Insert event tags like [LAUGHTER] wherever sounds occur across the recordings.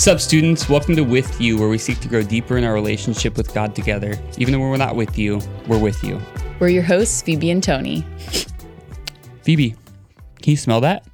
Sup, students? Welcome to With You, where we seek to grow deeper in our relationship with God together. Even though we're not with you, we're with you. We're your hosts, Phoebe and Tony. Phoebe, can you smell that?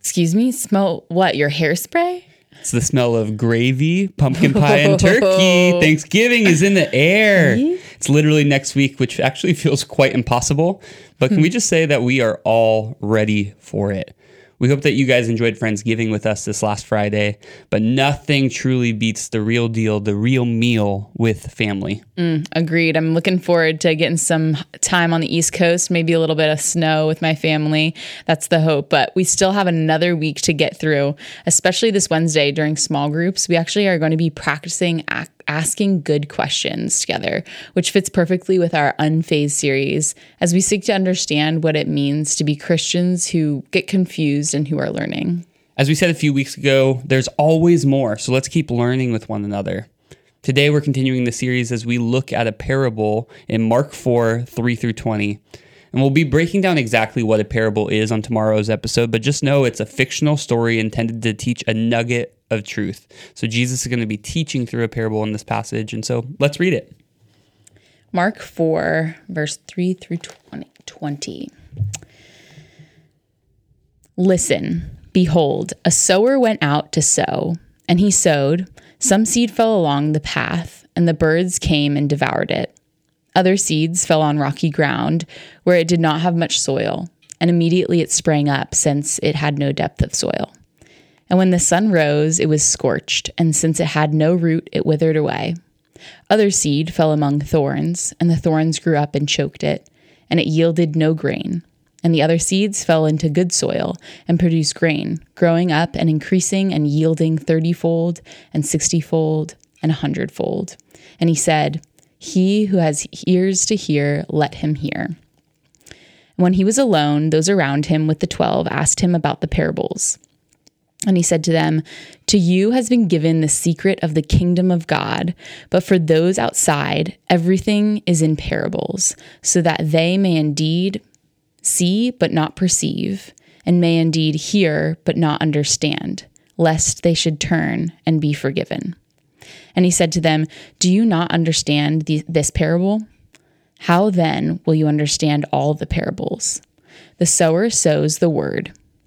Excuse me, smell what? Your hairspray? It's the smell of gravy, pumpkin pie, and turkey. [LAUGHS] Thanksgiving is in the air. It's literally next week, which actually [LAUGHS] feels quite impossible. But can we hmm. just say that we are all ready for it? We hope that you guys enjoyed Friendsgiving with us this last Friday, but nothing truly beats the real deal, the real meal with family. Mm, agreed. I'm looking forward to getting some time on the East Coast, maybe a little bit of snow with my family. That's the hope. But we still have another week to get through, especially this Wednesday during small groups. We actually are going to be practicing ac- asking good questions together, which fits perfectly with our Unfazed series as we seek to understand what it means to be Christians who get confused and who are learning. As we said a few weeks ago, there's always more, so let's keep learning with one another. Today, we're continuing the series as we look at a parable in Mark 4 3 through 20. And we'll be breaking down exactly what a parable is on tomorrow's episode, but just know it's a fictional story intended to teach a nugget of truth. So, Jesus is going to be teaching through a parable in this passage. And so, let's read it. Mark 4, verse 3 through 20. 20. Listen, behold, a sower went out to sow, and he sowed. Some seed fell along the path, and the birds came and devoured it. Other seeds fell on rocky ground, where it did not have much soil, and immediately it sprang up, since it had no depth of soil. And when the sun rose, it was scorched, and since it had no root, it withered away. Other seed fell among thorns, and the thorns grew up and choked it, and it yielded no grain. And the other seeds fell into good soil and produced grain, growing up and increasing and yielding thirtyfold and sixtyfold and a hundredfold. And he said, He who has ears to hear, let him hear. When he was alone, those around him with the twelve asked him about the parables. And he said to them, To you has been given the secret of the kingdom of God, but for those outside, everything is in parables, so that they may indeed see but not perceive, and may indeed hear but not understand, lest they should turn and be forgiven. And he said to them, Do you not understand the, this parable? How then will you understand all the parables? The sower sows the word.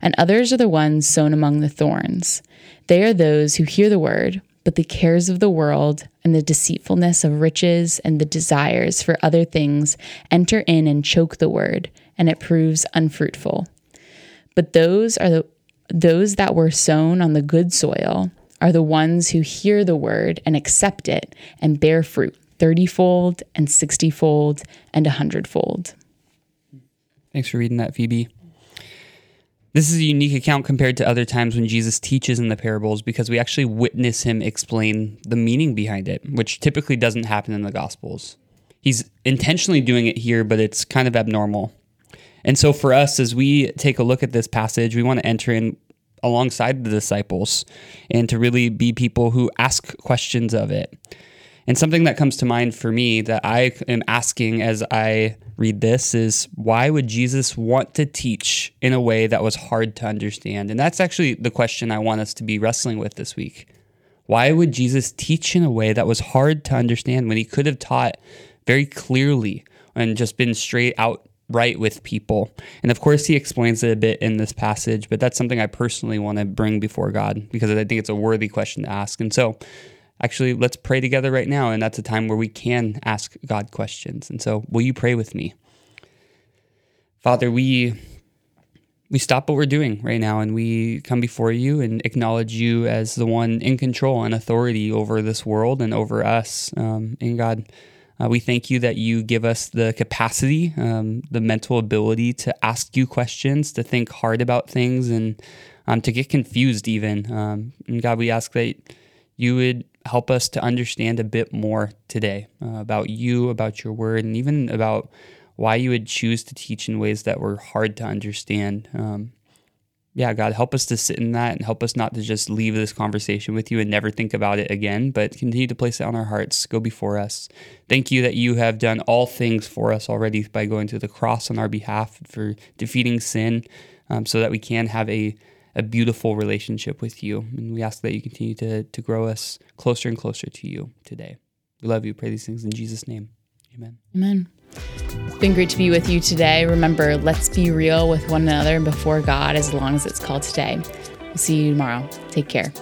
And others are the ones sown among the thorns. They are those who hear the word, but the cares of the world and the deceitfulness of riches and the desires for other things enter in and choke the word, and it proves unfruitful. But those are the those that were sown on the good soil are the ones who hear the word and accept it and bear fruit thirtyfold and sixtyfold and a hundredfold. Thanks for reading that, Phoebe. This is a unique account compared to other times when Jesus teaches in the parables because we actually witness him explain the meaning behind it, which typically doesn't happen in the Gospels. He's intentionally doing it here, but it's kind of abnormal. And so for us, as we take a look at this passage, we want to enter in alongside the disciples and to really be people who ask questions of it. And something that comes to mind for me that I am asking as I read this is why would Jesus want to teach in a way that was hard to understand? And that's actually the question I want us to be wrestling with this week. Why would Jesus teach in a way that was hard to understand when he could have taught very clearly and just been straight out right with people? And of course, he explains it a bit in this passage, but that's something I personally want to bring before God because I think it's a worthy question to ask. And so, actually, let's pray together right now. And that's a time where we can ask God questions. And so, will you pray with me? Father, we. We stop what we're doing right now and we come before you and acknowledge you as the one in control and authority over this world and over us. Um, and God, uh, we thank you that you give us the capacity, um, the mental ability to ask you questions, to think hard about things, and um, to get confused, even. Um, and God, we ask that you would help us to understand a bit more today uh, about you, about your word, and even about why you would choose to teach in ways that were hard to understand. Um, yeah, God, help us to sit in that and help us not to just leave this conversation with you and never think about it again, but continue to place it on our hearts. Go before us. Thank you that you have done all things for us already by going to the cross on our behalf for defeating sin um, so that we can have a, a beautiful relationship with you. And we ask that you continue to, to grow us closer and closer to you today. We love you. Pray these things in Jesus' name. Amen. Amen. It's been great to be with you today. Remember, let's be real with one another before God as long as it's called today. We'll see you tomorrow. Take care.